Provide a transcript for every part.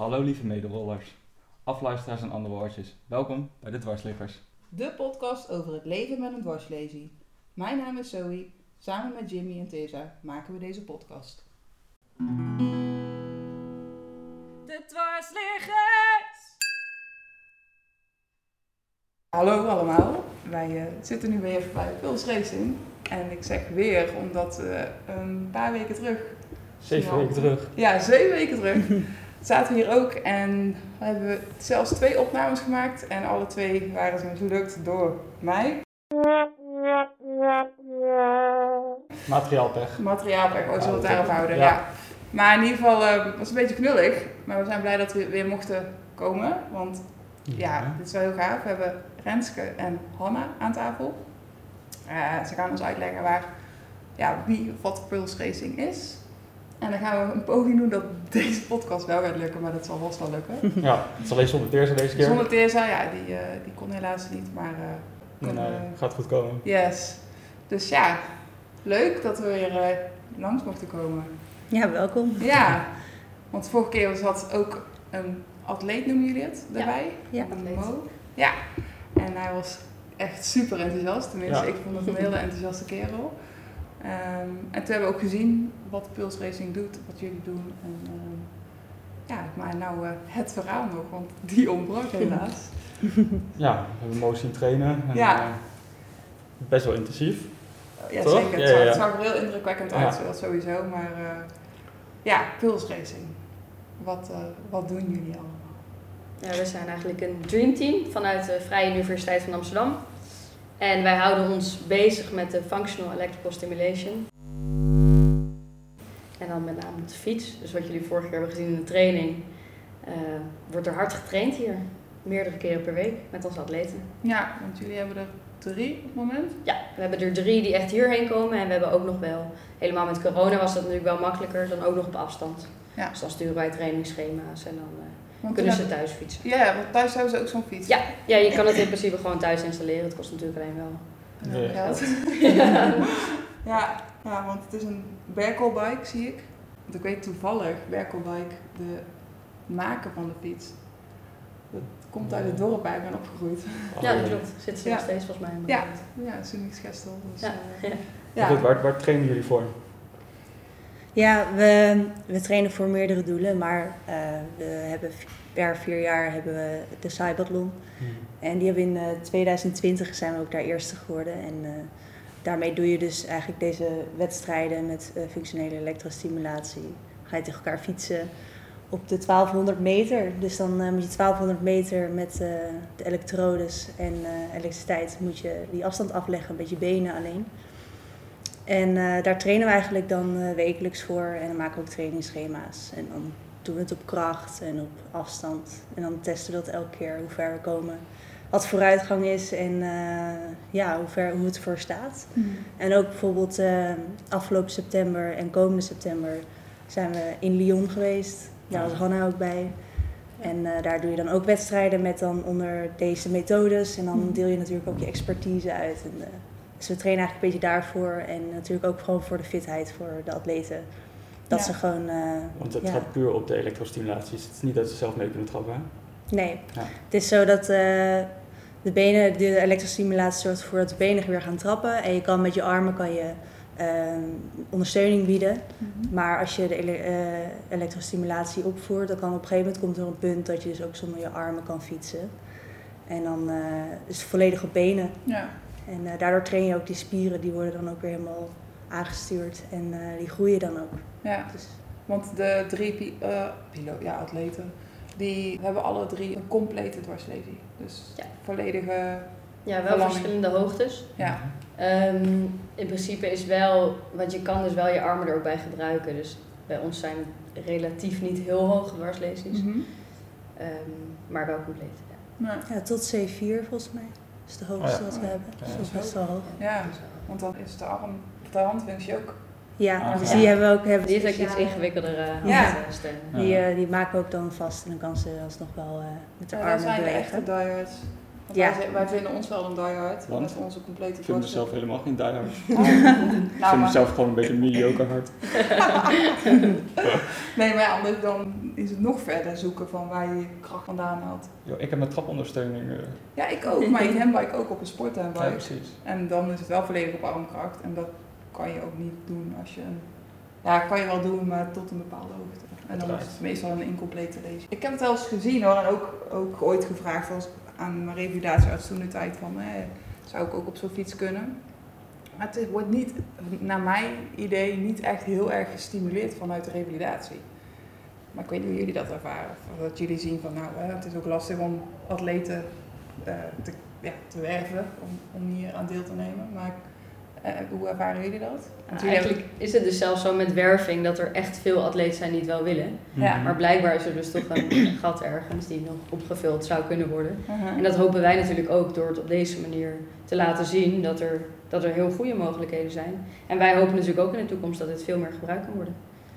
Hallo lieve mederollers, afluisteraars en andere woordjes. Welkom bij de Dwarsliggers. De podcast over het leven met een dwarslesie. Mijn naam is Zoe. Samen met Jimmy en Tessa maken we deze podcast. De dwarsliggers! Hallo allemaal. Wij eh, zitten nu weer bij Pulse Racing. En ik zeg weer omdat eh, een paar weken terug... Zeven weken terug. Ja, zeven weken terug. zaten we hier ook en we hebben zelfs twee opnames gemaakt. En alle twee waren ze gelukt door mij. Materiaalpech. Materiaalpech, oh, zullen we het daarop houden? Ja. Ja. Maar in ieder geval eh, was het een beetje knullig. Maar we zijn blij dat we weer mochten komen. Want ja, dit is wel heel gaaf. We hebben Renske en Hanna aan tafel. Eh, ze gaan ons uitleggen waar, ja, wie of wat Pulse Racing is. En dan gaan we een poging doen dat deze podcast wel gaat lukken, maar dat zal vast wel lukken. Ja, het is alleen zonder Teersa deze keer. Zonder Tessa, ja, die, eh, die kon helaas niet, maar eh, Nee, we- gaat goed komen. yes. Dus ja, leuk dat we weer eh, langs mochten komen. Ja, welkom. Ja, want de vorige keer zat ook een atleet, noemen jullie het, erbij? Ja, Een Mo. Ja, en hij was echt super enthousiast. Tenminste, Ja. ik vond het een hele enthousiaste kerel. Ehm, en toen hebben we ook gezien wat Pulse Racing doet, wat jullie doen. En ehm, ja, maar nou eh, het verhaal nog, want die ontbrak helaas. Ja, we hebben Mo zien trainen. En, Ja. eh, best wel intensief. Ja, Toch? zeker. Het Ja, zag, ja, het zag er heel indrukwekkend Ja. uit, dat sowieso. Maar eh, ja, Pulse Racing. Wat, eh, wat doen jullie allemaal? Ja, we zijn eigenlijk een dreamteam vanuit de Vrije Universiteit van Amsterdam. En wij houden ons bezig met de functional electrical stimulation. En dan met name op de fiets. Dus wat jullie vorige keer hebben gezien in de training, eh, wordt er hard getraind hier. Meerdere keren per week met onze atleten. Ja, want jullie hebben er drie op het moment. Ja, we hebben er drie die echt hierheen komen. En we hebben ook nog wel, helemaal met corona was dat natuurlijk wel makkelijker dan ook nog op afstand. Ja. Dus dan sturen wij trainingsschema's en dan eh, Want kunnen ze thuis fietsen. Ja, want thuis hebben ze ook zo'n fiets. Ja, ja, je kan het in principe gewoon thuis installeren. Het kost natuurlijk alleen wel. Ja, Ja. geld. ja, ja, want het is een Berkelbike, zie ik. Want ik weet toevallig, Berkelbike, de maker van de fiets. Dat komt uit het dorp waar ik ben opgegroeid. Ja, dat klopt. Zitten ze Ja. nog steeds volgens mij. in Ja, ja Sunix Gestel. Dus, Ja. eh, Ja. ja. Goed, waar, waar trainen jullie voor? Ja, we, we trainen voor meerdere doelen, maar eh, we hebben per vier jaar hebben we de Cybathlon. En die hebben we in eh, 2020 zijn we ook daar eerste geworden. En eh, daarmee doe je dus eigenlijk deze wedstrijden met eh, functionele elektrostimulatie. Ga je tegen elkaar fietsen op de 1200 meter. Dus dan eh, moet je 1200 meter met eh, de elektrodes en eh, elektriciteit moet je die afstand afleggen met je benen alleen. En eh, daar trainen we eigenlijk dan eh, wekelijks voor en dan maken we ook trainingsschema's. En dan doen we het op kracht en op afstand. En dan testen we dat elke keer hoe ver we komen. Wat vooruitgang is en eh, ja, hoe, ver, hoe het voor staat. Mhm. En ook bijvoorbeeld eh, afgelopen september en komende september zijn we in Lyon geweest. Daar was Hanna ook bij. En eh, daar doe je dan ook wedstrijden met dan onder deze methodes. En dan Mhm. deel je natuurlijk ook je expertise uit. En, eh, dus we trainen eigenlijk een beetje daarvoor. En natuurlijk ook gewoon voor de fitheid voor de atleten. Dat Ja. ze gewoon... eh, Want het ja. trapt puur op de elektrostimulaties. Het is niet dat ze zelf mee kunnen trappen. hè? Nee, Ja. het is zo dat eh, de benen, de elektrostimulatie zorgt ervoor dat de benen weer gaan trappen. En je kan met je armen kan je, ehm, ondersteuning bieden. Mhm. Maar als je de ele- eh, elektrostimulatie opvoert, dan kan op een gegeven moment komt er een punt dat je dus ook zonder je armen kan fietsen. En dan eh, is het volledig op benen. Ja. En eh, daardoor train je ook die spieren, die worden dan ook weer helemaal aangestuurd. En eh, die groeien dan ook. ja, Dus, want de drie pi eh, pilo- ja, atleten, die hebben alle drie een complete dwarslesie. Dus Ja. volledige, Ja, wel verschillende hoogtes. ja. Ehm, in principe is wel, want je kan dus wel je armen er ook bij gebruiken. Dus bij ons zijn het relatief niet heel hoge dwarslesies. Mhm. Ehm, maar wel compleet. Ja. Ja. ja, tot C4 volgens mij. Dat is de hoogste Oh ja. wat we hebben. Ja, Dus dat is dat best wel hoog. Ja. Eh, Want dan is de arm, de handfunctie ook. Ja, Ah, dus ja. die hebben we ook. Hebben Die heeft ook iets ingewikkelder uh, Ja. steunen. Die, eh, die maken we ook dan vast en dan kan ze alsnog wel eh, met de armen zijn de bewegen. echte diehards. Want Ja. wij, wij vinden ons wel een diehard. Want? Met onze complete Ik vind mezelf helemaal geen diehard. Ik nou, vind maar, mezelf gewoon een beetje mediocre hard. nee, maar ja, anders dan is het nog verder zoeken van waar je je kracht vandaan haalt. Yo, ik heb mijn trapondersteuning. eh, Ja, ik ook, maar ik handbike ook op een ja, sporthandbike. precies. En dan is het wel volledig op armkracht. En dat kan je ook niet doen als je een... Ja, kan je wel doen, maar tot een bepaalde hoogte. En dan is het meestal een incomplete lezen. Ik heb het wel eens gezien hoor, en ook, ook ooit gevraagd als aan mijn revalidatiearts toen tijd van, zou ik ook op zo'n fiets kunnen? Maar het wordt niet, naar mijn idee, niet echt heel erg gestimuleerd vanuit de revalidatie. Maar ik weet niet hoe jullie dat ervaren. Of dat jullie zien van, nou, het is ook lastig om atleten eh, te, ja, te werven, om, om hier aan deel te nemen. Maar eh, hoe ervaren jullie dat? Want jullie eigenlijk is het dus zelfs zo met werving dat er echt veel atleten zijn die het wel willen. Ja. Mhm. Maar blijkbaar is er dus toch een gat ergens die nog opgevuld zou kunnen worden. hebben- En dat hopen wij natuurlijk ook door het op deze manier te laten zien dat er, dat er heel goede mogelijkheden zijn. En wij hopen natuurlijk ook in de toekomst dat dit veel meer gebruikt kan worden.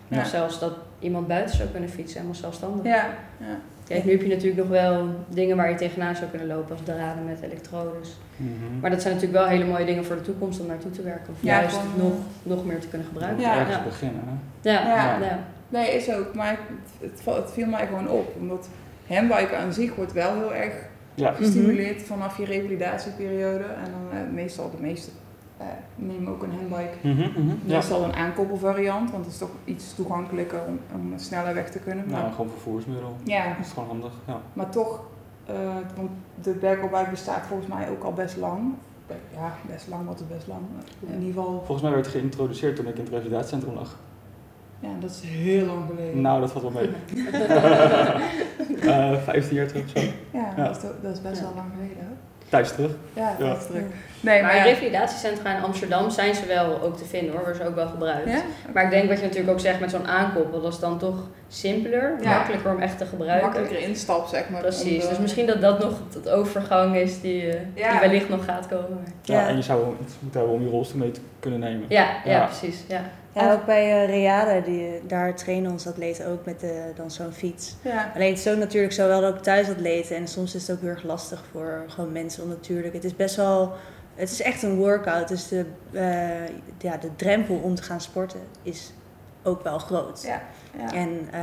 Ja. Of zelfs dat iemand buiten zou kunnen fietsen, helemaal zelfstandig. Ja, ja. Kijk, nu heb je natuurlijk nog wel dingen waar je tegenaan zou kunnen lopen, als draden met elektrodes. Mhm. Maar dat zijn natuurlijk wel hele mooie dingen voor de toekomst om naartoe te werken. Of Ja, juist gewoon, nog, nog meer te kunnen gebruiken. Ja. Ergens ja. beginnen. hè? Ja, Ja. ja. Nee, is ook. Maar het, het, viel mij gewoon op. Omdat handbiken aan zich wordt wel heel erg Ja. gestimuleerd vanaf je revalidatieperiode. En dan eh, meestal de meeste eh, nemen ook een handbike. Mhm, mhm. Ja. Meestal een aankoppelvariant, want het is toch iets toegankelijker om, om sneller weg te kunnen. Maar, Nou, gewoon vervoersmiddel. ja, Dat is gewoon handig. Ja. maar toch, eh, want de berkelbike bestaat volgens mij ook al best lang. Ja, best lang, wat is best lang. In ieder geval, Volgens mij werd het geïntroduceerd toen ik in het revalidatiecentrum lag. ja, dat is heel lang geleden. Nou, dat valt wel mee. Eh 15 jaar terug of zo. Ja, Ja. Dat, is, dat is best Ja. wel lang geleden. Thuis terug. Ja, Ja. dat is druk. Nee, Maar maar revalidatiecentra in Amsterdam zijn ze wel ook te vinden hoor, worden ze ook wel gebruikt. Ja? Maar ik denk wat je natuurlijk ook zegt met zo'n aankoppel, dat is dan toch simpeler, Ja. makkelijker om echt te gebruiken. makkelijker instap, zeg maar. Precies, de- dus misschien dat dat nog het overgang is die, eh, Ja. die wellicht nog gaat komen. Ja. Ja. en je zou iets moeten hebben om je rolstoel mee te kunnen nemen. Ja, ja, Ja. precies. Ja. Ja, ook bij eh Reade, die, daar trainen onze atleten ook met de, dan zo'n fiets. Ja. Alleen het is ook natuurlijk zo wel ook thuisatleten en soms is het ook heel erg lastig voor gewoon mensen onnatuurlijk. Het is best wel, het is echt een workout, dus de, eh, ja, de drempel om te gaan sporten is ook wel groot. Ja. Ja. En eh,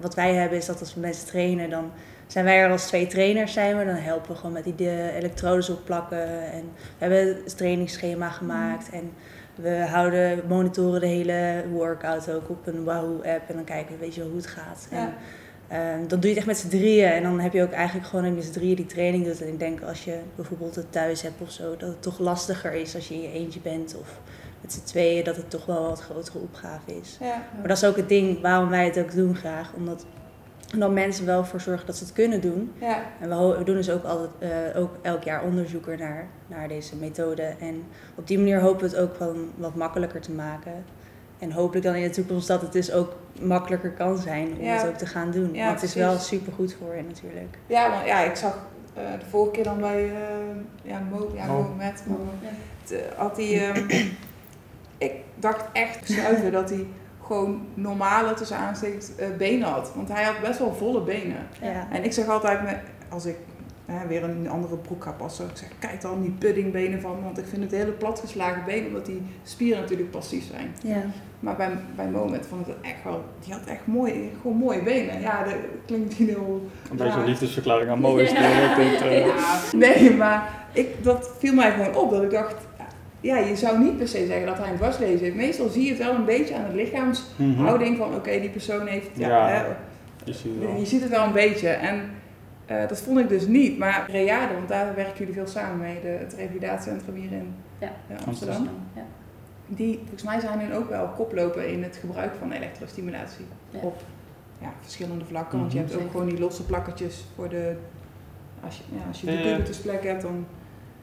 wat wij hebben is dat als we mensen trainen, dan zijn wij er als twee trainers zijn we. Dan helpen we gewoon met die de elektrodes opplakken. En we hebben een trainingsschema gemaakt. En we houden, monitoren de hele workout ook op een Wahoo-app. En dan kijken we weet je wel, hoe het gaat. Ja. En, ehm, dan doe je het echt met z'n drieën. En dan heb je ook eigenlijk gewoon met z'n drieën die training doet. En ik denk als je bijvoorbeeld het thuis hebt of zo, dat het toch lastiger is als je in je eentje bent. Of met z'n tweeën, dat het toch wel wat grotere opgave is. Ja. Maar dat is ook het ding waarom wij het ook doen graag. Omdat dan mensen wel voor zorgen dat ze het kunnen doen. Ja. En we, we doen dus ook, altijd, eh, ook elk jaar onderzoeken naar, naar deze methode. En op die manier hopen we het ook wel wat makkelijker te maken. En hopelijk dan in de toekomst dat het dus ook makkelijker kan zijn om Ja. het ook te gaan doen. Ja, Want het is precies. wel super goed voor je natuurlijk. Ja, want ja, ik zag eh, de vorige keer dan bij uh, ja, Mo, ja, Mo. Mo met Mo, Ja. het, eh, had hij, ehm, ik dacht echt schuiven dat hij gewoon normale tussen aanstekens eh, benen had. Want hij had best wel volle benen. Ja. En ik zeg altijd, met, als ik hè, weer een andere broek ga passen, ik zeg kijk dan die puddingbenen van me, want ik vind het hele platgeslagen benen, omdat die spieren natuurlijk passief zijn. Ja. Maar bij, bij Moment vond ik het echt wel, die had echt mooi, gewoon mooie benen. Ja, dat klinkt misschien heel Een beetje een liefdesverklaring aan Mo is eh, Ja, nee, maar ik, dat viel mij gewoon op. Dat ik dacht, ja, je zou niet per se zeggen dat hij een dwarslezen heeft. Meestal zie je het wel een beetje aan de lichaamshouding mhm. van, oké, die persoon heeft, ja, Ja, hè, Je ziet het wel. je ziet het wel een beetje. En eh, dat vond ik dus niet. Maar Reade, want daar werken jullie veel samen mee, de, het revalidatiecentrum hier in Ja. eh, Amsterdam. Ja. Die, volgens mij zijn hun ook wel koplopen in het gebruik van elektrostimulatie. Ja. Op ja, verschillende vlakken. Want je Mhm. hebt ook gewoon die losse plakketjes voor de... Als je, ja, als je de kubbeltjesplek hebt, dan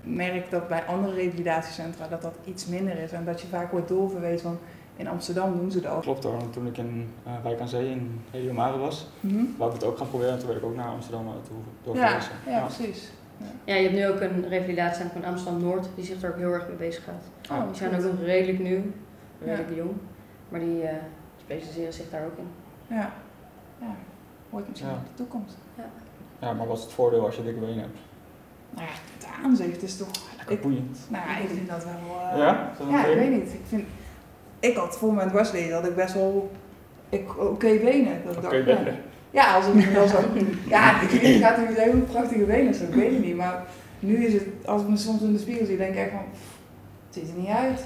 merk dat bij andere revalidatiecentra dat dat iets minder is. En dat je vaak wordt doorverwezen van... In Amsterdam doen ze dat. Klopt hoor, want toen ik in uh, Wijk aan Zee in Heliomare was, Mhm. wou ik het ook gaan proberen en toen werd ik ook naar Amsterdam uh, toe Ja, doorverwezen. ja, precies. Ja, je hebt nu ook een revalidatiecentrum in Amsterdam-Noord die zich er ook heel erg mee bezig gaat. Oh, die zijn goed. ook nog redelijk nieuw, redelijk jong, maar die eh, specialiseren zich daar ook in. Ja. ja. Hoort misschien Ja. in de toekomst. Ja, maar wat is het voordeel als je dikke benen hebt? Nou ja, het aanzicht is toch... Lekker Ik- boeiend. Nou ja, ik vind dat wel... eh, Ja? Dat ik weet niet. Ik, vind, ik had voor mijn Wesley had ik best wel ik- oké benen. Dat ik dacht, ja. als ik wel zo. Ja, ik ik gaat er hele prachtige benen zo, ik weet het niet. Maar nu is het, als ik me soms in de spiegel zie, denk ik echt van, het ziet er niet uit.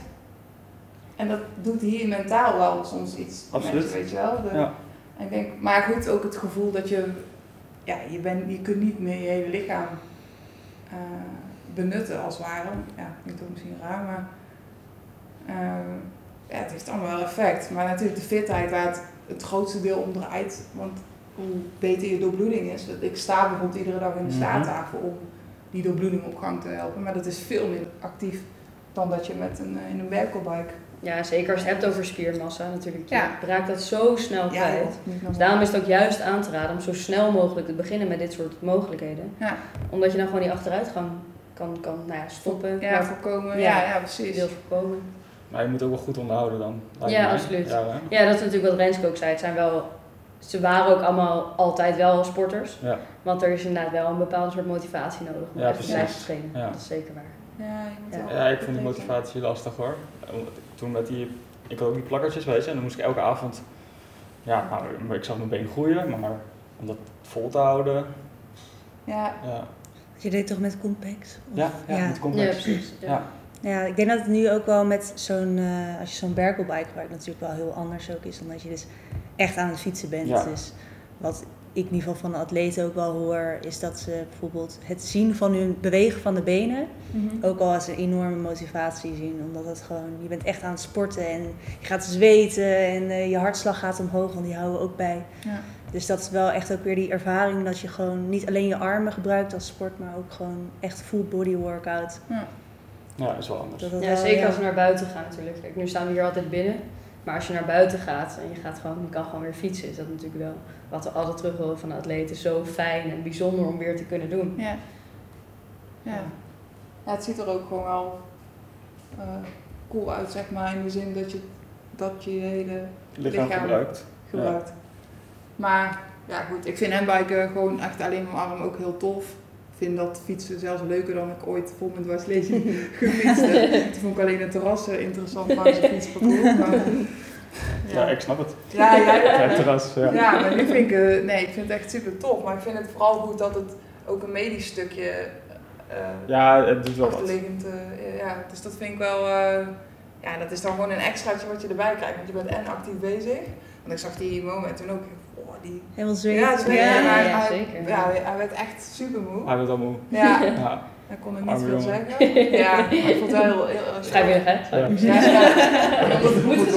En dat doet hier mentaal wel soms iets. met Absoluut. je, weet je wel. De- Ja. En ik denk, maar goed, ook het gevoel dat je, ja, je, bent, je kunt niet meer je hele lichaam eh, benutten als het ware. Ja, klinkt ook misschien raar, maar ehm, ja, het heeft allemaal wel effect. Maar natuurlijk de fitheid waar het, het grootste deel om draait. Want hoe beter je doorbloeding is. Ik sta bijvoorbeeld iedere dag in de Mhm. staattafel om die doorbloeding op gang te helpen. Maar dat is veel minder actief dan dat je met een, eh, in een werkelbike. Ja, zeker als je het hebt over spiermassa natuurlijk. Je Ja. raakt dat zo snel kwijt. Dus daarom is het ook juist aan te raden om zo snel mogelijk te beginnen met dit soort mogelijkheden. Ja. Omdat je dan gewoon die achteruitgang kan, kan nou ja, stoppen, Ja, maar voorkomen. Ja. Ja, ja, precies. deels voorkomen. Maar je moet ook wel goed onderhouden dan. Ja, mij. absoluut. Ja, dat is natuurlijk wat Renske ook zei. Het zijn wel, ze waren ook allemaal altijd wel sporters. Ja. Want er is inderdaad wel een bepaalde soort motivatie nodig om Ja, echt te precies. blijven trainen. Ja. Dat is zeker waar. Ja, je moet Ja. Ja, ik vond die motivatie lastig hoor. Toen met die, ik had ook die plakkertjes, weet je, en dan moest ik elke avond, ja, nou, ik zag mijn been groeien, maar om dat vol te houden, Ja, ja, Je deed toch met Compex? Of- ja, ja, Ja. met precies. Ja. Ja. Ja, ik denk dat het nu ook wel met zo'n, eh, als je zo'n berkelbike gebruikt, natuurlijk wel heel anders ook is dan dat je dus echt aan het fietsen bent. Ja. Dus wat ik in ieder geval van de atleten ook wel hoor, is dat ze bijvoorbeeld het zien van hun bewegen van de benen Mhm. ook al als een enorme motivatie zien. Omdat het gewoon, je bent echt aan het sporten en je gaat zweten en eh, je hartslag gaat omhoog, want die houden we ook bij. Ja. Dus dat is wel echt ook weer die ervaring dat je gewoon niet alleen je armen gebruikt als sport, maar ook gewoon echt full body workout. ja, dat is wel anders. Dat dat Ja, wel, zeker ja. als we naar buiten gaan natuurlijk. Kijk, nu staan we hier altijd binnen. Maar als je naar buiten gaat en je, gaat gewoon, je kan gewoon weer fietsen, is dat natuurlijk wel wat we altijd terug willen van de atleten. Zo fijn en bijzonder om weer te kunnen doen. Ja. Ja. ja, het ziet er ook gewoon wel eh, cool uit, zeg maar, in de zin dat je dat je je hele Lichaam, lichaam. gebruikt. gebruikt. Maar ja, goed, ik vind handbiken gewoon echt alleen mijn arm ook heel tof. Ik vind dat fietsen zelfs leuker dan ik ooit vol met dwarslezen gefietste. Toen vond ik alleen het terras eh, interessant langs het fietsparcours. Maar, Ja. ik snap het. ja, ja, ja, terras, ja. Ja, maar nu vind ik, eh, nee, ik vind het echt super tof. Maar ik vind het vooral goed dat het ook een medisch stukje eh, Ja, het doet wel wat. achterliggend, eh, ja, dus dat vind ik wel, eh, ja, dat is dan gewoon een extraatje wat je erbij krijgt. Want je bent en actief bezig. Want ik zag die moment toen ook, die... Helemaal. Ja, Ja, ja, hij, ja, hij- zeker. Ja, hij, hij werd echt super moe. Hij werd al moe. Ja, Ja. hij kon er niet Arme veel jongen. zeggen. Ja, maar ik vond het wel heel... heel Vrijwillig, hè? Ja. Ja, ja. Omdat het Moet.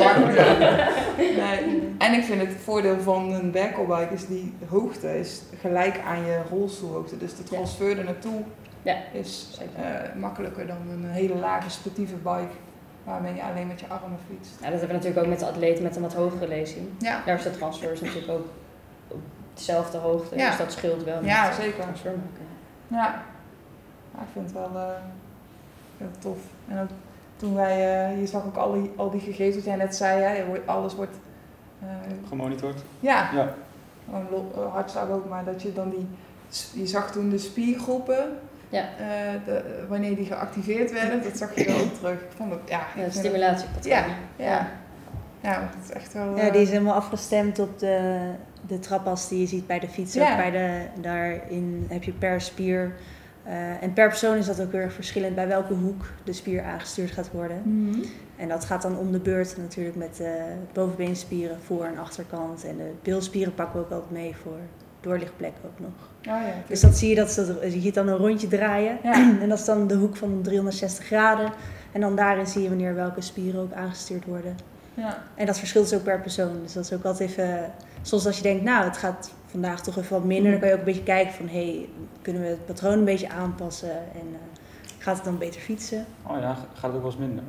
Nee. En ik vind het voordeel van een berkelbike is die hoogte is gelijk aan je rolstoelhoogte. Dus de transfer er naartoe Ja. is eh, makkelijker dan een hele lage sportieve bike waarmee je alleen met je armen fietst. Ja, dat hebben we natuurlijk ook met de atleten met een wat hogere lezing. Ja, Daar is de transfers natuurlijk ook dezelfde hoogte. Ja. Dus dat scheelt wel. met Ja, zeker. maken. ja. Ja, ik vind het wel eh, heel tof. En ook toen wij, eh, je zag ook al die, al die gegevens wat jij net zei, hè, je wordt- alles wordt, eh, Gemonitord. ja, Ja. eh, hartslag ook, maar dat je dan die, je zag toen de spiergroepen, Ja. eh, de, wanneer die geactiveerd werden, dat zag je er ook terug. Ik vond het, ja, Ja, vind het- stimulatiepatronen. ja, ja, het is echt wel... Ja, eh, die is helemaal afgestemd op de, de trapas die je ziet bij de fiets. Ja. Ook bij de, daarin heb je per spier. eh, en per persoon is dat ook heel erg verschillend bij welke hoek de spier aangestuurd gaat worden. mhm. En dat gaat dan om de beurt natuurlijk met de bovenbeenspieren, voor- en achterkant. En de bilspieren pakken we ook altijd mee voor doorlichtplek ook nog. Oh ja, Dus dat zie je, dat, dat je ziet dan een rondje draaien. Ja. En dat is dan de hoek van 360 graden. En dan daarin zie je wanneer welke spieren ook aangestuurd worden. Ja. En dat verschilt dus ook per persoon. Dus dat is ook altijd even... Soms als je denkt, nou, het gaat vandaag toch even wat minder... dan kan je ook een beetje kijken van... hé, hey, kunnen we het patroon een beetje aanpassen? En eh, gaat het dan beter fietsen? Oh ja, gaat het ook wel eens minder.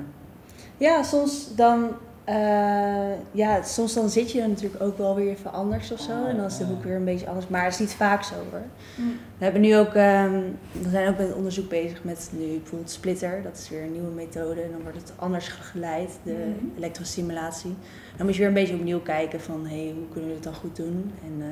Ja, soms dan... eh, ja, soms dan zit je natuurlijk ook wel weer even anders of zo. Oh, En dan is de ja. hoek weer een beetje anders. Maar het is niet vaak zo hoor. Mm. We hebben nu ook, ehm, we zijn ook met onderzoek bezig met nu bijvoorbeeld splitter. Dat is weer een nieuwe methode. En dan wordt het anders geleid, de Mhm. elektrostimulatie. Dan moet je weer een beetje opnieuw kijken van, hé, hey, hoe kunnen we het dan goed doen? En eh,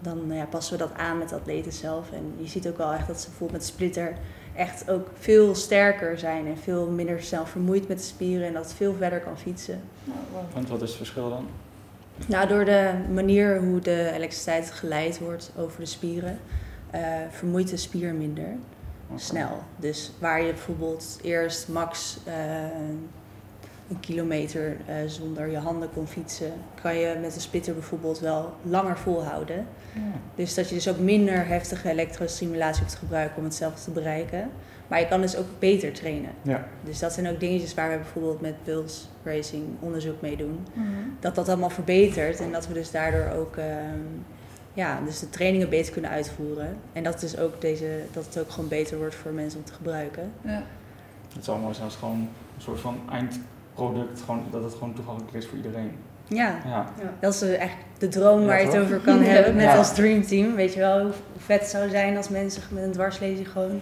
dan ja, passen we dat aan met de atleten zelf. En je ziet ook wel echt dat ze bijvoorbeeld met splitter echt ook veel sterker zijn en veel minder snel vermoeid met de spieren en dat veel verder kan fietsen. Want wat is het verschil dan? Nou, door de manier hoe de elektriciteit geleid wordt over de spieren, eh, vermoeit de spier minder snel. Dus waar je bijvoorbeeld eerst max eh, een kilometer eh, zonder je handen kon fietsen, kan je met een splitter bijvoorbeeld wel langer volhouden. Ja. Dus dat je dus ook minder heftige elektrostimulatie hoeft te gebruiken om hetzelfde te bereiken. Maar je kan dus ook beter trainen. Ja. Dus dat zijn ook dingetjes waar we bijvoorbeeld met Pulse Racing onderzoek mee doen. Mhm. Dat dat allemaal verbetert en dat we dus daardoor ook ehm, ja, dus de trainingen beter kunnen uitvoeren. En dat, dus ook deze, dat het ook gewoon beter wordt voor mensen om te gebruiken. Ja. Het zou mooi zijn als gewoon een soort van eindproduct, gewoon, dat het gewoon toegankelijk is voor iedereen. Ja, Ja. dat is echt de droom Ja, waar je het over kan Ja. hebben. Net Ja. als Dream Team. Weet je wel hoe vet het zou zijn als mensen met een dwarslezing gewoon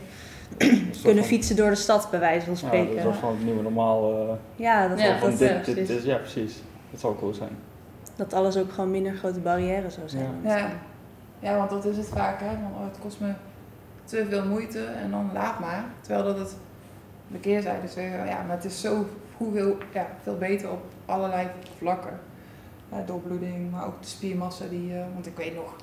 kunnen van- fietsen door de stad, bij wijze van Ja, spreken. dat was gewoon het nieuwe normaal. eh, Ja, dat, Ja, dat, dit, ja, dit, precies. is, ja, precies. Dat zou cool zijn. dat alles ook gewoon minder grote barrières zou zijn. Ja. ja, want dat is het vaak, hè. Van, oh, het kost me te veel moeite en dan laat maar. Terwijl dat het de keerzijde is, eh, ja, maar het is zo hoeveel, ja, veel beter op allerlei vlakken. Ja, doorbloeding, maar ook de spiermassa die, eh, want ik weet nog,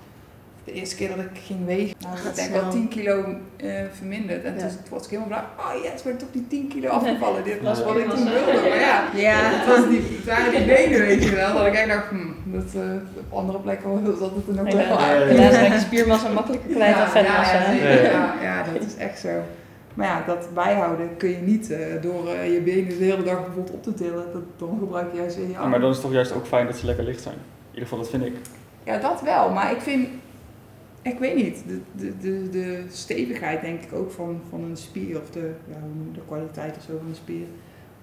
de eerste keer dat ik ging wegen, nou, ik Gaat denk snel. wel 10 kilo eh, verminderd. En Ja. toen was ik helemaal blij, oh yes, ben ik toch die 10 kilo afgevallen. Dit was wat ik toen wilde, maar ja. Ja. Het, was die, het waren die benen, weet je wel. Dat ik echt dacht, hm, dat, eh, op andere plekken wil dat het er nog wel Ja, ja, je spiermassa makkelijker kwijt dan vetmassa. ja, dat is echt zo. Maar ja, dat bijhouden kun je niet eh, door eh, je benen de hele dag bijvoorbeeld op te tillen. Dat, dan gebruik je juist weer je Ja, maar dan is het toch juist ook fijn dat ze lekker licht zijn. In ieder geval, dat vind ik. Ja, dat wel. Maar ik vind, ik weet niet, de, de, de, de stevigheid denk ik ook van, van een spier of de, ja, de kwaliteit of zo van een spier.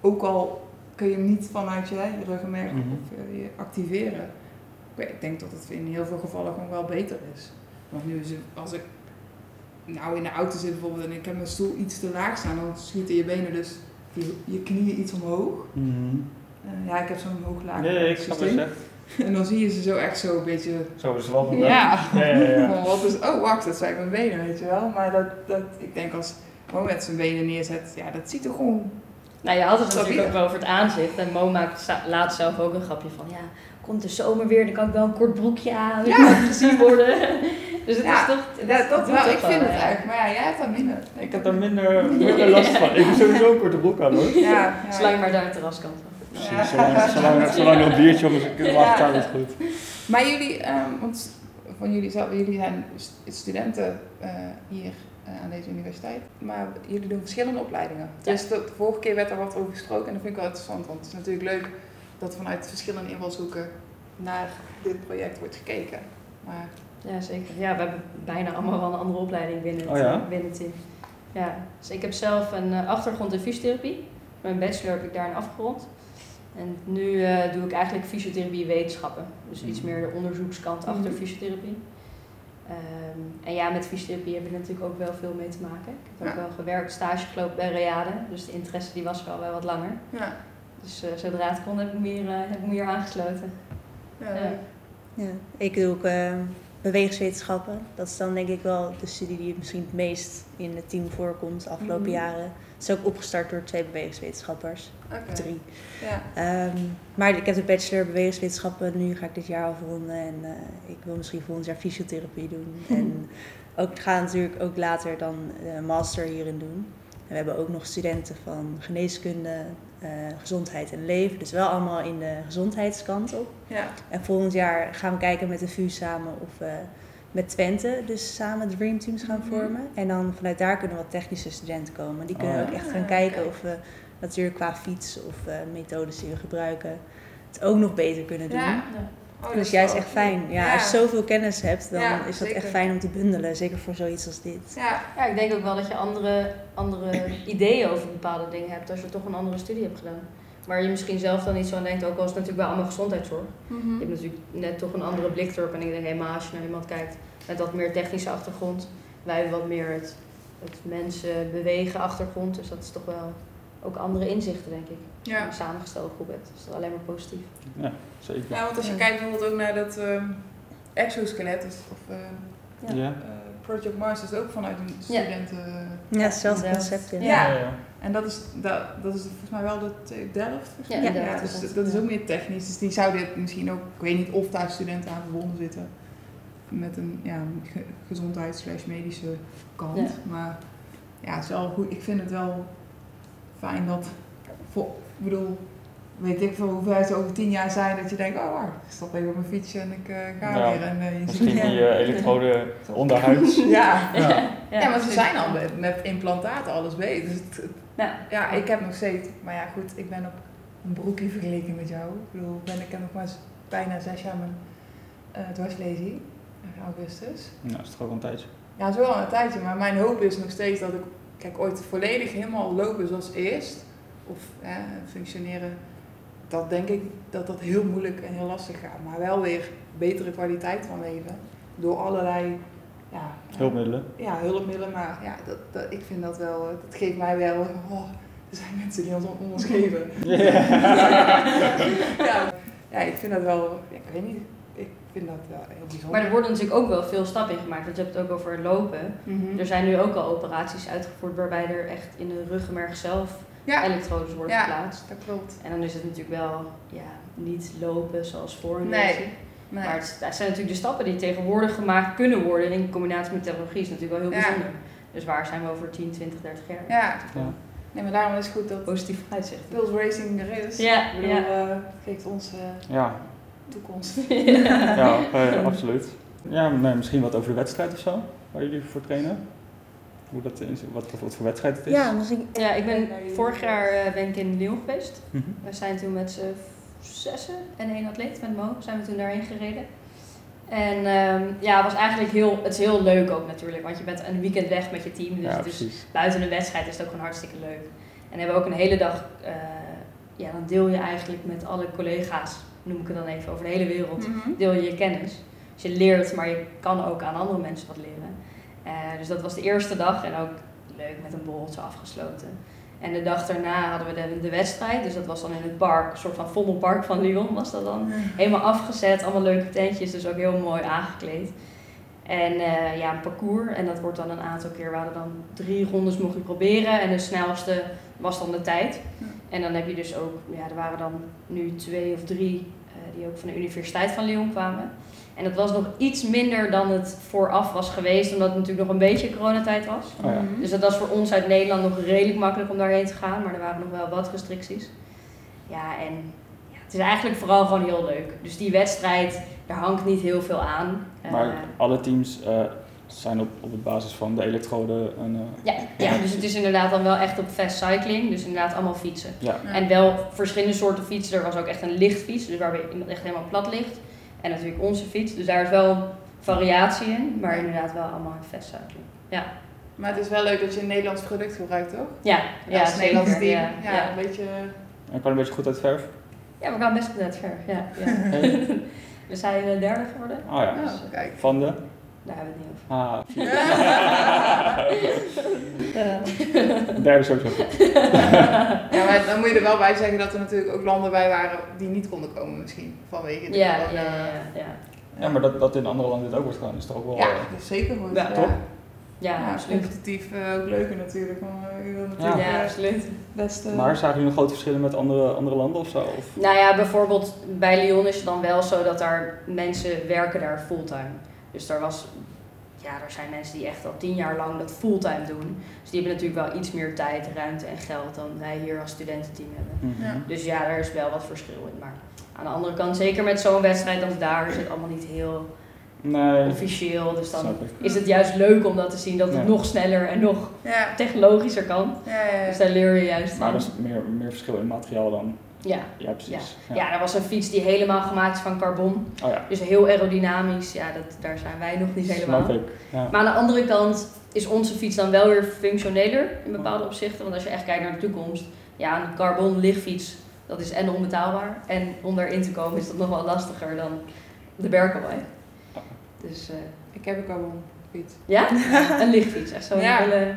Ook al kun je hem niet vanuit je, je ruggenmerg Mhm. of eh, je activeren. Ik denk dat het in heel veel gevallen gewoon wel beter is. Want nu is het, als ik nou in de auto zit bijvoorbeeld en ik heb mijn stoel iets te laag staan, dan schieten je benen dus je, je knieën iets omhoog. Eh, ja, ik heb zo'n hoog laag Nee, ik snap zegt. En dan zie je ze zo echt zo een beetje Zo het wel. ja. Ja, ja, ja. Wat is, oh wacht, dat zijn mijn benen, weet je wel. Maar dat, dat, ik denk als Mo met zijn benen neerzet, ja, dat ziet er gewoon... Nou, je had het natuurlijk ook wel over het aanzicht. En Mo maakt laatst zelf ook een grapje van, ja, komt de zomer weer, dan kan ik wel een kort broekje aan, Ja. kan gezien worden. Dus het Ja, is toch... het- Dat, wel, ik vind wel, het ja. echt. Maar ja, jij hebt dat minder. Ik heb daar minder, minder last van. Ik heb sowieso een korte broek aan hoor. Ja, ja. Zolang je maar daar het terras kan. Precies, Ja. zolang, zolang, zolang er een biertje om is, mag het is goed. Maar jullie, ehm, want van jullie zelf, jullie zijn st- studenten eh, hier eh, aan deze universiteit. Maar jullie doen verschillende opleidingen. Ja. Dus de, de vorige keer werd er wat over gesproken en dat vind ik wel interessant. Want het is natuurlijk leuk dat vanuit verschillende invalshoeken naar dit project wordt gekeken. Maar Ja, zeker. Ja, we hebben bijna allemaal wel een andere opleiding binnen het, Oh ja? eh, binnen het team. Ja, dus ik heb zelf een eh, achtergrond in fysiotherapie. Mijn bachelor heb ik daarin afgerond. En nu eh, doe ik eigenlijk fysiotherapie wetenschappen. Dus iets meer de onderzoekskant achter Mhm. fysiotherapie. Ehm, en ja, met fysiotherapie heb je natuurlijk ook wel veel mee te maken. Ik heb ook wel gewerkt, stage gelopen bij Reade. Dus de interesse die was wel, wel wat langer. ja, Dus eh, zodra het kon heb ik me hier, heb ik me hier aangesloten. ja, Ja. Ja, ik doe ook bewegingswetenschappen. Dat is dan denk ik wel de studie die misschien het meest in het team voorkomt de afgelopen Mhm. jaren. Het is ook opgestart door twee bewegingswetenschappers, oké. drie. Ja. Ehm, maar ik heb de bachelor bewegingswetenschappen, nu ga ik dit jaar afronden en eh, ik wil misschien volgend jaar fysiotherapie doen. En ook ga natuurlijk ook later dan master hierin doen. We hebben ook nog studenten van geneeskunde, eh, gezondheid en leven, dus wel allemaal in de gezondheidskant op. Ja. En volgend jaar gaan we kijken met de VU samen of we met Twente dus samen Dream Teams gaan Mhm. vormen. En dan vanuit daar kunnen wat technische studenten komen. Die kunnen Oh, ook echt gaan Ah, kijken of we natuurlijk qua fiets of eh, methodes die we gebruiken het ook nog beter kunnen doen. Ja. Oh, dat Dus is juist wel echt fijn. Ja, Ja. Als je zoveel kennis hebt, dan Ja, is dat zeker. echt fijn om te bundelen. Zeker voor zoiets als dit. Ja, Ja, ik denk ook wel dat je andere, andere ideeën over bepaalde dingen hebt als je toch een andere studie hebt gedaan. Waar je misschien zelf dan niet zo aan denkt, ook al is het natuurlijk wel allemaal gezondheidszorg. Mhm. Je hebt natuurlijk net toch een andere blik erop. En ik denk helemaal als je naar iemand kijkt met wat meer technische achtergrond. Wij hebben wat meer het, het mensen bewegen achtergrond. Dus dat is toch wel ook andere inzichten, denk ik. ja. Een samengestelde groep hebt. Dus dat is alleen maar positief. Ja, zeker. Ja, want als je Ja. kijkt bijvoorbeeld ook naar dat, ehm, exoskelet is, of eh, Ja. Ja. eh, Project Mars is ook vanuit een Ja. studenten... Ja, hetzelfde concept. Ja. Ja. Ja, ja. En dat is, dat, dat is volgens mij wel de Delft. Ja, ja, Delft dus is dat, dat is ja. ook meer technisch. Dus die zouden misschien ook, ik weet niet of daar studenten aan verbonden zitten. Met een ja, ge- gezondheids- medische kant. Ja. Maar ja, het is wel goed. Ik vind het wel fijn dat, voor, ik bedoel, weet ik veel hoe ver ze over tien jaar zijn, dat je denkt, oh wacht, ik stap even op mijn fietsje en ik eh, ga Ja, weer. En, eh, je Misschien die eh, elektroden onderhuids. ja. Ja. Ja, maar ze zijn al met, met implantaten alles bezig. Dus het, het- Ja. ja, ik heb nog steeds, maar ja goed, ik ben op een broekje vergeleken met jou. Ik bedoel, ben, ik heb nog maar bijna zes jaar mijn uh, dwarslezing, in augustus. Nou, is toch ook al een tijdje. Ja, het is wel een tijdje, maar mijn hoop is nog steeds dat ik, kijk, ooit volledig helemaal lopen zoals eerst, of hè, functioneren, dat denk ik dat dat heel moeilijk en heel lastig gaat. Maar wel weer betere kwaliteit van leven, door allerlei, ja, Hulpmiddelen. ja, hulpmiddelen, maar ja, dat, dat, ik vind dat wel, eh, dat geeft mij wel, oh, er zijn mensen die ons om ons geven. ja, ja, ik vind dat wel, ik weet niet, vind dat wel heel bijzonder. Maar er worden natuurlijk ook wel veel stappen in gemaakt. Want je hebt het ook over lopen. Mhm. Er zijn nu ook al operaties uitgevoerd waarbij er echt in de ruggenmerg zelf ja, elektrodes worden Ja. geplaatst. dat klopt. En dan is het natuurlijk wel ja, niet lopen zoals voor een Nee. Maar het, dat zijn natuurlijk de stappen die tegenwoordig gemaakt kunnen worden in combinatie met technologie is natuurlijk wel heel Ja. bijzonder. Dus waar zijn we over 10, 20, 30 jaar? ja. Ja. nee, maar daarom is het goed dat Positief vooruitzicht. Pulse Racing er is. Ja, ik bedoel, ja. eh, het geeft ons eh, Ja, toekomst. ja eh, absoluut. Ja, nee, misschien wat over de wedstrijd of zo, waar jullie voor trainen. Hoe dat is, wat, wat voor wedstrijd het is. Ja, misschien. Ja, ik ben vorig jaar eh, ben ik in Lyon geweest. Mhm. We zijn toen met z'n zessen en één atleet met Mo zijn we toen daarheen gereden. En ehm, ja, het was eigenlijk heel, het is heel leuk ook natuurlijk, want je bent een weekend weg met je team. Dus Ja, precies. buiten een wedstrijd is het ook gewoon hartstikke leuk. En we hebben ook een hele dag, eh, ja, dan deel je eigenlijk met alle collega's, noem ik het dan even, over de hele wereld, Mhm. deel je je kennis. Dus je leert, maar je kan ook aan andere mensen wat leren. Eh, dus dat was de eerste dag en ook leuk met een borreltje afgesloten. En de dag daarna hadden we de, de wedstrijd, dus dat was dan in het park, een soort van Vondelpark van Lyon was dat dan. Helemaal afgezet, allemaal leuke tentjes, dus ook heel mooi aangekleed. En eh, ja, een parcours, en dat wordt dan een aantal keer, we hadden dan drie rondes mocht je proberen en de snelste was dan de tijd. En dan heb je dus ook, ja, er waren dan nu twee of drie die ook van de Universiteit van Lyon kwamen. En dat was nog iets minder dan het vooraf was geweest, omdat het natuurlijk nog een beetje coronatijd was. Oh ja. Dus dat was voor ons uit Nederland nog redelijk makkelijk om daarheen te gaan, maar er waren nog wel wat restricties. Ja, en ja, het is eigenlijk vooral gewoon heel leuk. Dus die wedstrijd, daar hangt niet heel veel aan. Eh, Maar alle teams eh, zijn op, op het basis van de elektroden en... eh, ja, ja, dus het is inderdaad dan wel echt op fast cycling, dus inderdaad allemaal fietsen. ja. Ja. En wel verschillende soorten fietsen. Er was ook echt een lichtfiets, dus waarbij iemand echt helemaal plat ligt. En natuurlijk onze fiets, dus daar is wel variatie in, maar inderdaad wel allemaal fast cycling. Ja, Maar het is wel leuk dat je een Nederlands product gebruikt, toch? ja, ja Als zeker. Nederlands team. Ja, Ja, ja. een beetje... En kan een beetje goed uit verf. Ja, we gaan best goed uit ver. Ja, ja. Hey. we zijn eh, derde geworden. Oh ja. Oh, kijk. Van de... Daar hebben we het niet over. Ah, vier. eh, Derde sowieso goed. Ja, maar dan moet je er wel bij zeggen dat er natuurlijk ook landen bij waren die niet konden komen misschien. Vanwege de Ja, ja, ja, ja. Ja, maar dat, dat in andere landen dit ook wordt gedaan is toch ook wel... Ja, dat is zeker goed. Ja. Toch? Ja, Ja, absoluut. competitief eh, ook leuker natuurlijk. Maar eh, natuurlijk Ja, absoluut. best... eh, Maar zagen jullie nog grote verschillen met andere, andere landen of zo? Of? Nou ja, bijvoorbeeld bij Lyon is het dan wel zo dat daar mensen werken daar fulltime. Dus daar was, ja, er zijn mensen die echt al tien jaar lang dat fulltime doen. Dus die hebben natuurlijk wel iets meer tijd, ruimte en geld dan wij hier als studententeam hebben. Mhm. Ja. Dus ja, daar is wel wat verschil in. Maar aan de andere kant, zeker met zo'n wedstrijd als daar, is het allemaal niet heel Nee, officieel. Dus dan is het juist leuk om dat te zien, dat het Ja. nog sneller en nog Ja, technologischer kan. ja, ja. Dus daar leer je juist Maar er is meer, meer verschil in materiaal dan... Ja. Ja, precies. Ja, er was een fiets die helemaal gemaakt is van carbon. Oh ja, Dus heel aerodynamisch. Ja, dat, daar zijn wij nog niet helemaal. snap ik. Ja. Maar aan de andere kant is onze fiets dan wel weer functioneler in bepaalde opzichten. Want als je echt kijkt naar de toekomst, ja, een carbon lichtfiets, dat is en onbetaalbaar. En om daarin te komen is dat nog wel lastiger dan de Berkelway. Dus eh, Ik heb een carbon fiets. ja, een lichtfiets. Echt zo'n Ja. hele...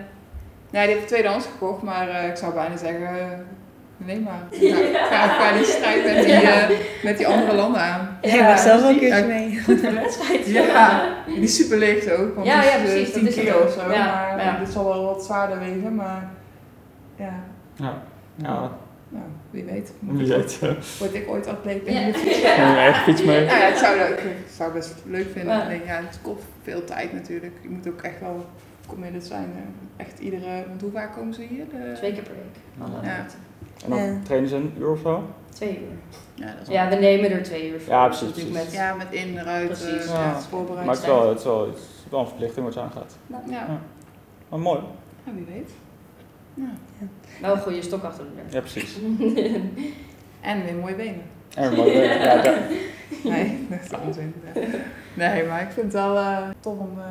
Ja, die heb ik tweedehands gekocht, maar eh, ik zou bijna zeggen, Nee, maar ja, ga, ga die strijd met die, eh, met die andere landen aan. Ja, ik was zelf wel een keertje mee. Goed voor de wedstrijd. Ja, die is super licht ook. Want Ja, die ja, is, eh, precies, dat 10 is het kilo ook. of zo. Ja, maar ja. dit zal wel wat zwaarder wegen, maar ja, Ja. Ja, nou, wie weet. wie weet. Word ik ooit atleet ben Ja. in de fiets? Je eigen fiets mee. Nou ja, ik zou, dat, ik zou best leuk vinden. Ja. Alleen ja, het kost veel tijd natuurlijk. Je moet ook echt wel committed zijn. Echt iedere, want hoe vaak komen ze hier? De, Twee keer per week. Ja. En dan Ja. trainen ze een uur of zo? Twee uur. Ja, dat is Ja, we nemen er twee uur voor. Ja, precies, Natuurlijk precies. Met, Ja, met in, eruit, Precies. Ja. ja, voorbereid Maar het is wel, het is wel, het is wel een verplichting wat je aangaat. Ja, Ja. Maar mooi. ja, wie weet. Ja. Wel een goede stok achter de rug. Ja, precies. En weer mooie benen. En mooi. eh, Ja, ja. Nee, dat is onzin. Ja. Nee, maar ik vind het wel eh, tof om, eh,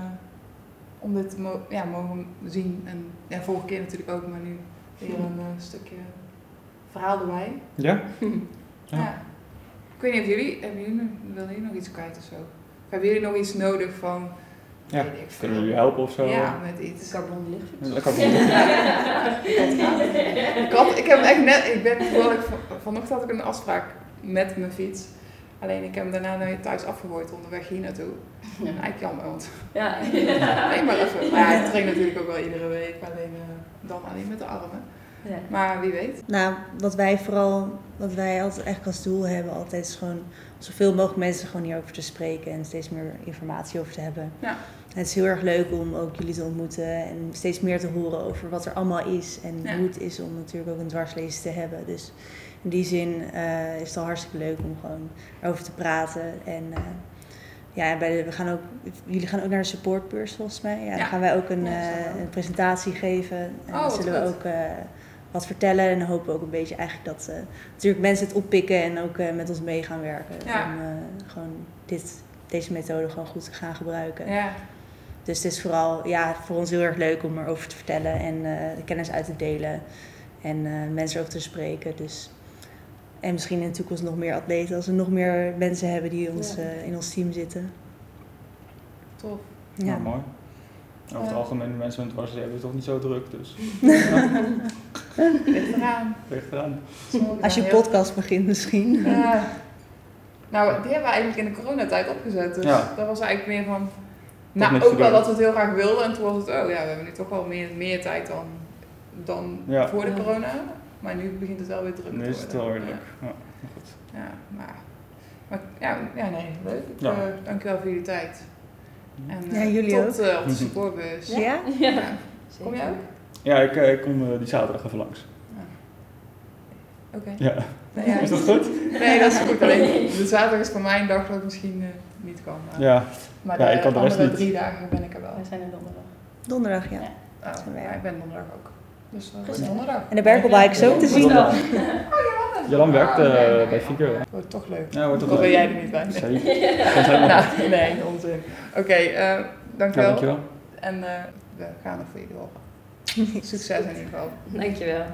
om dit te mo ja, mogen zien. En ja, vorige keer natuurlijk ook, maar nu weer een eh, stukje verhaal erbij. ja? Ja. Ja. Ik weet niet of jullie, hebben jullie, nog- willen jullie nog iets kwijt of zo? Of hebben jullie nog iets nodig van, Ja. ik. Kunnen jullie helpen of zo? Ja, met iets. Carbon. Lekker Ik, had, ik heb echt net, ik ben toevallig, van- vanochtend had ik een afspraak met mijn fiets. Alleen ik heb hem daarna weer thuis afgegooid onderweg hier naartoe. Ja. Eigenlijk jammer, want Ja. nee maar even. Maar ja, ik train natuurlijk ook wel iedere week, alleen eh, dan alleen met de armen. Ja. Maar wie weet. Nou, wat wij vooral, wat wij altijd eigenlijk als doel hebben, altijd is gewoon zoveel mogelijk mensen gewoon hierover te spreken en steeds meer informatie over te hebben. Ja. En het is heel erg leuk om ook jullie te ontmoeten en steeds meer te horen over wat er allemaal is en Ja. hoe het is om natuurlijk ook een dwarslezen te hebben. Dus in die zin eh, is het al hartstikke leuk om gewoon erover te praten. En eh, ja, bij de, we gaan ook, jullie gaan ook naar de supportbeurs volgens mij. Ja, Ja. dan gaan wij ook een, Ja, eh, een presentatie geven. En Oh, zullen we goed. ook eh, wat vertellen. En dan hopen we ook een beetje eigenlijk dat eh, natuurlijk mensen het oppikken en ook eh, met ons mee gaan werken. Ja. Om eh, gewoon dit, deze methode gewoon goed te gaan gebruiken. Ja, Dus het is vooral ja, voor ons heel erg leuk om erover te vertellen en eh, de kennis uit te delen. En eh, mensen over te spreken. Dus, en misschien in de toekomst nog meer atleten als we nog meer mensen hebben die ons, Ja. eh, in ons team zitten. tof. Ja. Nou, mooi. Over het algemeen, mensen met dwars, hebben het toch niet zo druk, dus Ligt eraan. ligt eraan. Als je podcast begint misschien. Ja. Nou, die hebben we eigenlijk in de coronatijd opgezet. Dus Ja. dat was eigenlijk meer van. Nou, ook wel dat we het heel graag wilden. En toen was het, oh ja, we hebben nu toch wel meer, meer tijd dan, dan Ja. voor de corona. Maar nu begint het wel weer druk Nu te is het worden. wel weer druk. Ja, maar goed. Ja, ja maar, maar ja, ja, nee, leuk. Ik, Ja. eh, dankjewel voor jullie tijd. En, Ja, eh, jullie tot ook. eh, op de supportbus. Ja? Ja. Ja. Kom jij ook? Ja, ik, eh, ik kom die zaterdag even langs. Oké. Ja. Nee, ja. Is dat goed? Nee, dat is goed. Alleen de zaterdag is voor mij een dag dat ik misschien niet kan. Maar, Ja. maar Ja, de ik kan de rest andere niet. drie dagen ben ik er wel. Wij zijn er donderdag. Donderdag, ja. Ja. Oh, ik ben donderdag ook. Dus uh, donderdag. En de Berkelbike is ook te zien. Jalan, Jalan werkt eh, Ah, nee. bij Figure. hè? Wordt toch leuk. Ja, wordt toch ben leuk. jij er niet bij? Zeker. Nou, nee, onzin. Oké, eh, Ja, dankjewel. dankjewel. En eh, we gaan er voor jullie horen. Succes in ieder geval. Dankjewel.